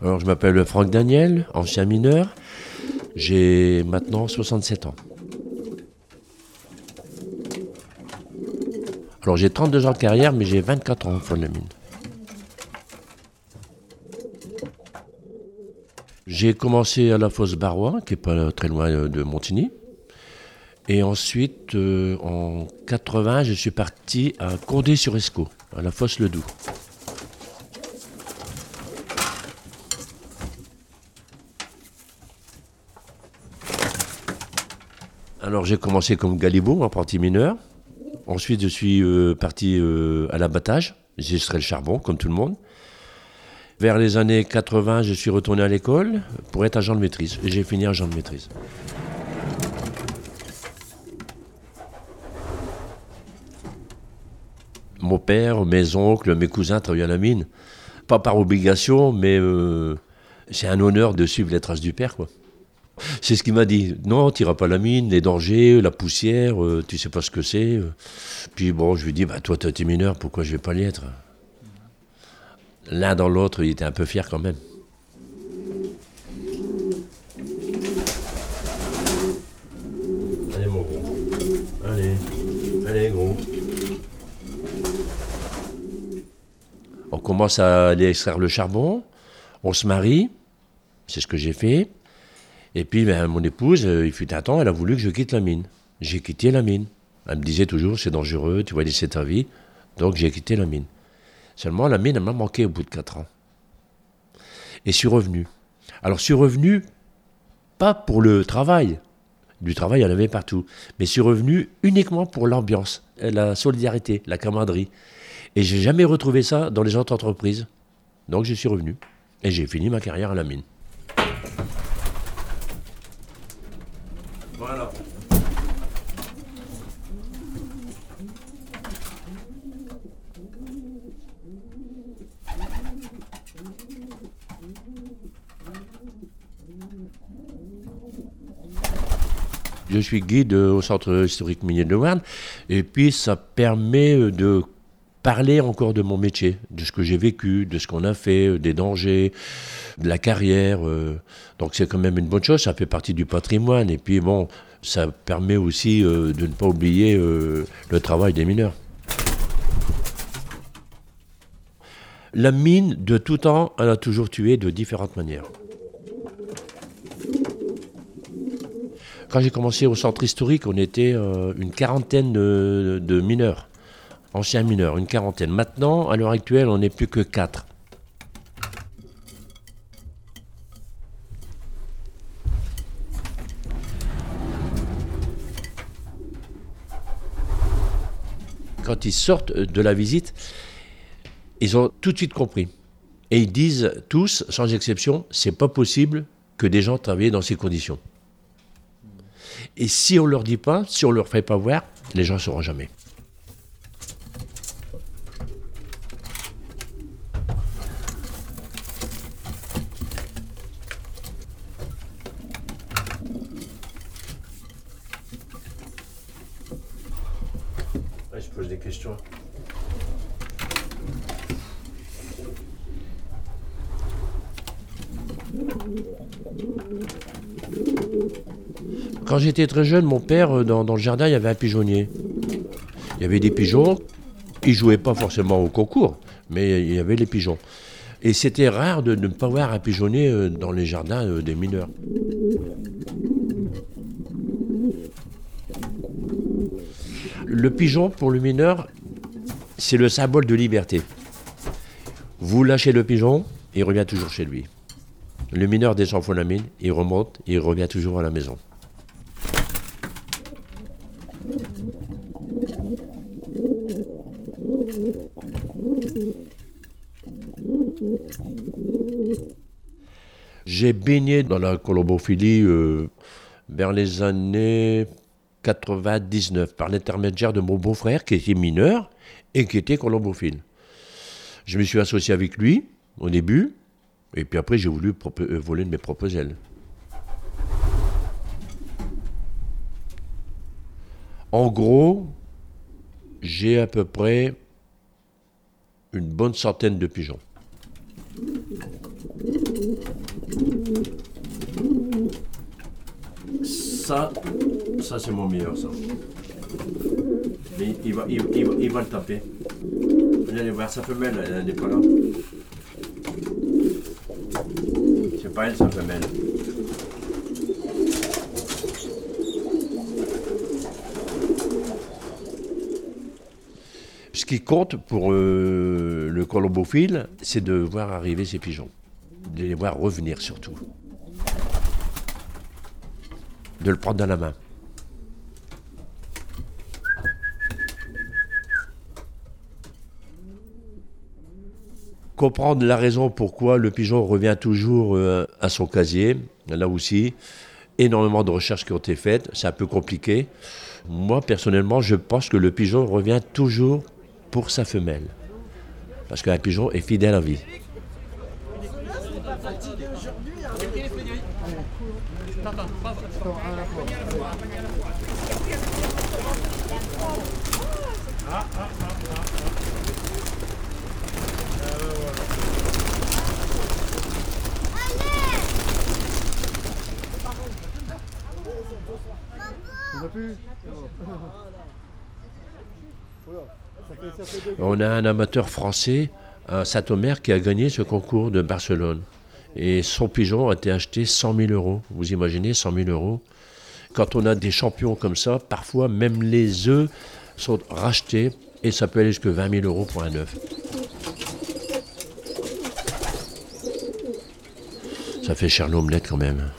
Alors, je m'appelle Franck Daniel, ancien mineur. J'ai maintenant 67 ans. Alors, j'ai 32 ans de carrière, mais j'ai 24 ans au fond de la mine. J'ai commencé à la fosse Barrois, qui n'est pas très loin de Montigny. Et ensuite, euh, en 80, je suis parti à Condé-sur-Escaut, à la fosse Le Alors j'ai commencé comme galibot, apprenti mineur. Ensuite, je suis euh, parti euh, à l'abattage. J'ai extrait le charbon, comme tout le monde. Vers les années 80, je suis retourné à l'école pour être agent de maîtrise. J'ai fini agent de maîtrise. Mon père, mes oncles, mes cousins travaillaient à la mine. Pas par obligation, mais euh, c'est un honneur de suivre les traces du père. C'est ce qu'il m'a dit. Non, tu n'iras pas la mine, les dangers, la poussière, tu euh, tu sais pas ce que c'est. Puis bon, je lui dis, bah, toi, tu es mineur, pourquoi je vais pas l'y être L'un dans l'autre, il était un peu fier quand même. Allez, mon gros. Allez, allez, gros. On commence à aller extraire le charbon, on se marie, c'est ce que j'ai fait. Et puis, ben, mon épouse, euh, il fut un temps, elle a voulu que je quitte la mine. J'ai quitté la mine. Elle me disait toujours, c'est dangereux, tu vas laisser ta vie. Donc, j'ai quitté la mine. Seulement, la mine, elle m'a manqué au bout de 4 ans. Et suis revenu. Alors, suis revenu, pas pour le travail. Du travail, il y en avait partout. Mais suis revenu uniquement pour l'ambiance, la solidarité, la camaraderie. Et j'ai jamais retrouvé ça dans les autres entreprises. Donc, je suis revenu. Et j'ai fini ma carrière à la mine. Je suis guide au centre historique minier de Louvain et puis ça permet de parler encore de mon métier, de ce que j'ai vécu, de ce qu'on a fait, des dangers, de la carrière. Euh. Donc c'est quand même une bonne chose, ça fait partie du patrimoine et puis bon, ça permet aussi euh, de ne pas oublier euh, le travail des mineurs. La mine, de tout temps, elle a toujours tué de différentes manières. Quand j'ai commencé au centre historique, on était euh, une quarantaine de, mineurs, anciens mineurs, une quarantaine. Maintenant, à l'heure actuelle, on n'est plus que quatre. Quand ils sortent de la visite, ils ont tout de suite compris. Et ils disent tous, sans exception, c'est pas possible que des gens travaillent dans ces conditions. Et si on leur dit pas, si on leur fait pas voir, les gens ne sauront jamais. je pose des questions. Quand j'étais très jeune, mon père, euh, dans, le jardin, il y avait un pigeonnier. Il y avait des pigeons. Ils ne jouaient pas forcément au concours, mais il y avait les pigeons. Et c'était rare de, ne pas voir un pigeonnier euh, dans les jardins euh, des mineurs. Le pigeon, pour le mineur, c'est le symbole de liberté. Vous lâchez le pigeon, il revient toujours chez lui. Le mineur descend de la mine, il remonte, il revient toujours à la maison. J'ai baigné dans la colombophilie euh, vers les années 99 par l'intermédiaire de mon beau-frère qui était mineur et qui était colombophile. Je me suis associé avec lui au début et puis après j'ai voulu euh, voler de mes propres ailes. En gros, j'ai à peu près une bonne centaine de pigeons. Ça, ça c'est mon meilleur ça. Mais il va, il, il il va le taper. Allez voir sa femelle, elle n'est pas là. C'est pas elle sa femelle. Ce qui compte pour euh, le colombophile, c'est de voir arriver ces pigeons, de les voir revenir surtout, de le prendre dans la main. Comprendre la raison pourquoi le pigeon revient toujours euh, à son casier, là aussi, énormément de recherches qui ont été faites, c'est un peu compliqué. Moi, personnellement, je pense que le pigeon revient toujours pour sa femelle. Parce qu'un pigeon est fidèle à vie. Un amateur français, un Saint-Omer, qui a gagné ce concours de Barcelone. Et son pigeon a été acheté 100 000 euros. Vous imaginez 100 000 euros Quand on a des champions comme ça, parfois même les œufs sont rachetés et ça peut aller jusqu'à 20 000 euros pour un œuf. Ça fait cher l'omelette quand même.